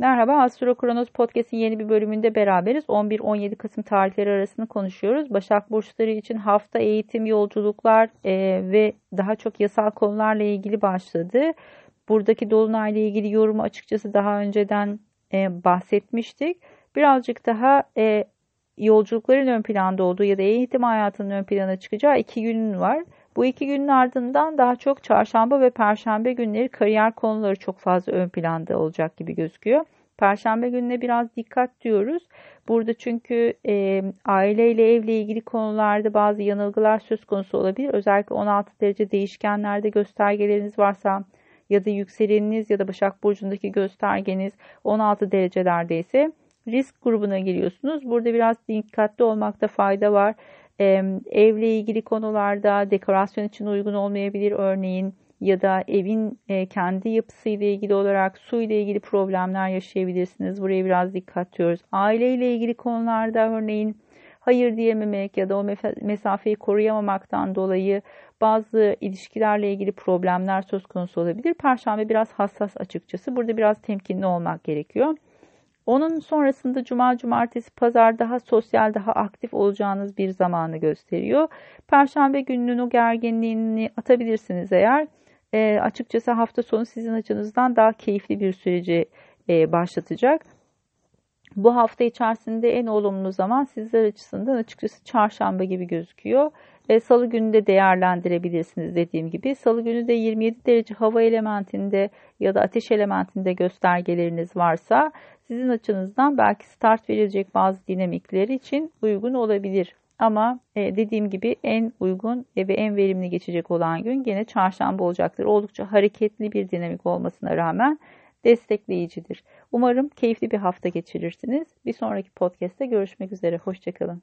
Merhaba Astro Kronos Podcast'in yeni bir bölümünde beraberiz. 11-17 Kasım tarihleri arasını konuşuyoruz. Başak Burçları için hafta eğitim, yolculuklar e, ve daha çok yasal konularla ilgili başladı. Buradaki Dolunay'la ilgili yorumu açıkçası daha önceden e, bahsetmiştik. Birazcık daha e, yolculukların ön planda olduğu ya da eğitim hayatının ön plana çıkacağı iki gün var. Bu iki günün ardından daha çok çarşamba ve perşembe günleri kariyer konuları çok fazla ön planda olacak gibi gözüküyor. Perşembe gününe biraz dikkat diyoruz. Burada çünkü e, aileyle evle ilgili konularda bazı yanılgılar söz konusu olabilir. Özellikle 16 derece değişkenlerde göstergeleriniz varsa ya da yükseleniniz ya da Başak Burcu'ndaki göstergeniz 16 derecelerdeyse risk grubuna giriyorsunuz. Burada biraz dikkatli olmakta fayda var evle ilgili konularda dekorasyon için uygun olmayabilir örneğin ya da evin e, kendi yapısıyla ilgili olarak su ile ilgili problemler yaşayabilirsiniz. Buraya biraz dikkat diyoruz. Aile ile ilgili konularda örneğin hayır diyememek ya da o mesafeyi koruyamamaktan dolayı bazı ilişkilerle ilgili problemler söz konusu olabilir. Perşembe biraz hassas açıkçası. Burada biraz temkinli olmak gerekiyor. Onun sonrasında cuma, cumartesi, pazar daha sosyal, daha aktif olacağınız bir zamanı gösteriyor. Perşembe gününün o gerginliğini atabilirsiniz eğer. E, açıkçası hafta sonu sizin açınızdan daha keyifli bir süreci e, başlatacak. Bu hafta içerisinde en olumlu zaman sizler açısından açıkçası çarşamba gibi gözüküyor. E, Salı günü de değerlendirebilirsiniz dediğim gibi. Salı günü de 27 derece hava elementinde ya da ateş elementinde göstergeleriniz varsa sizin açınızdan belki start verilecek bazı dinamikleri için uygun olabilir. Ama e, dediğim gibi en uygun ve en verimli geçecek olan gün gene çarşamba olacaktır. Oldukça hareketli bir dinamik olmasına rağmen destekleyicidir. Umarım keyifli bir hafta geçirirsiniz. Bir sonraki podcast'te görüşmek üzere. Hoşçakalın.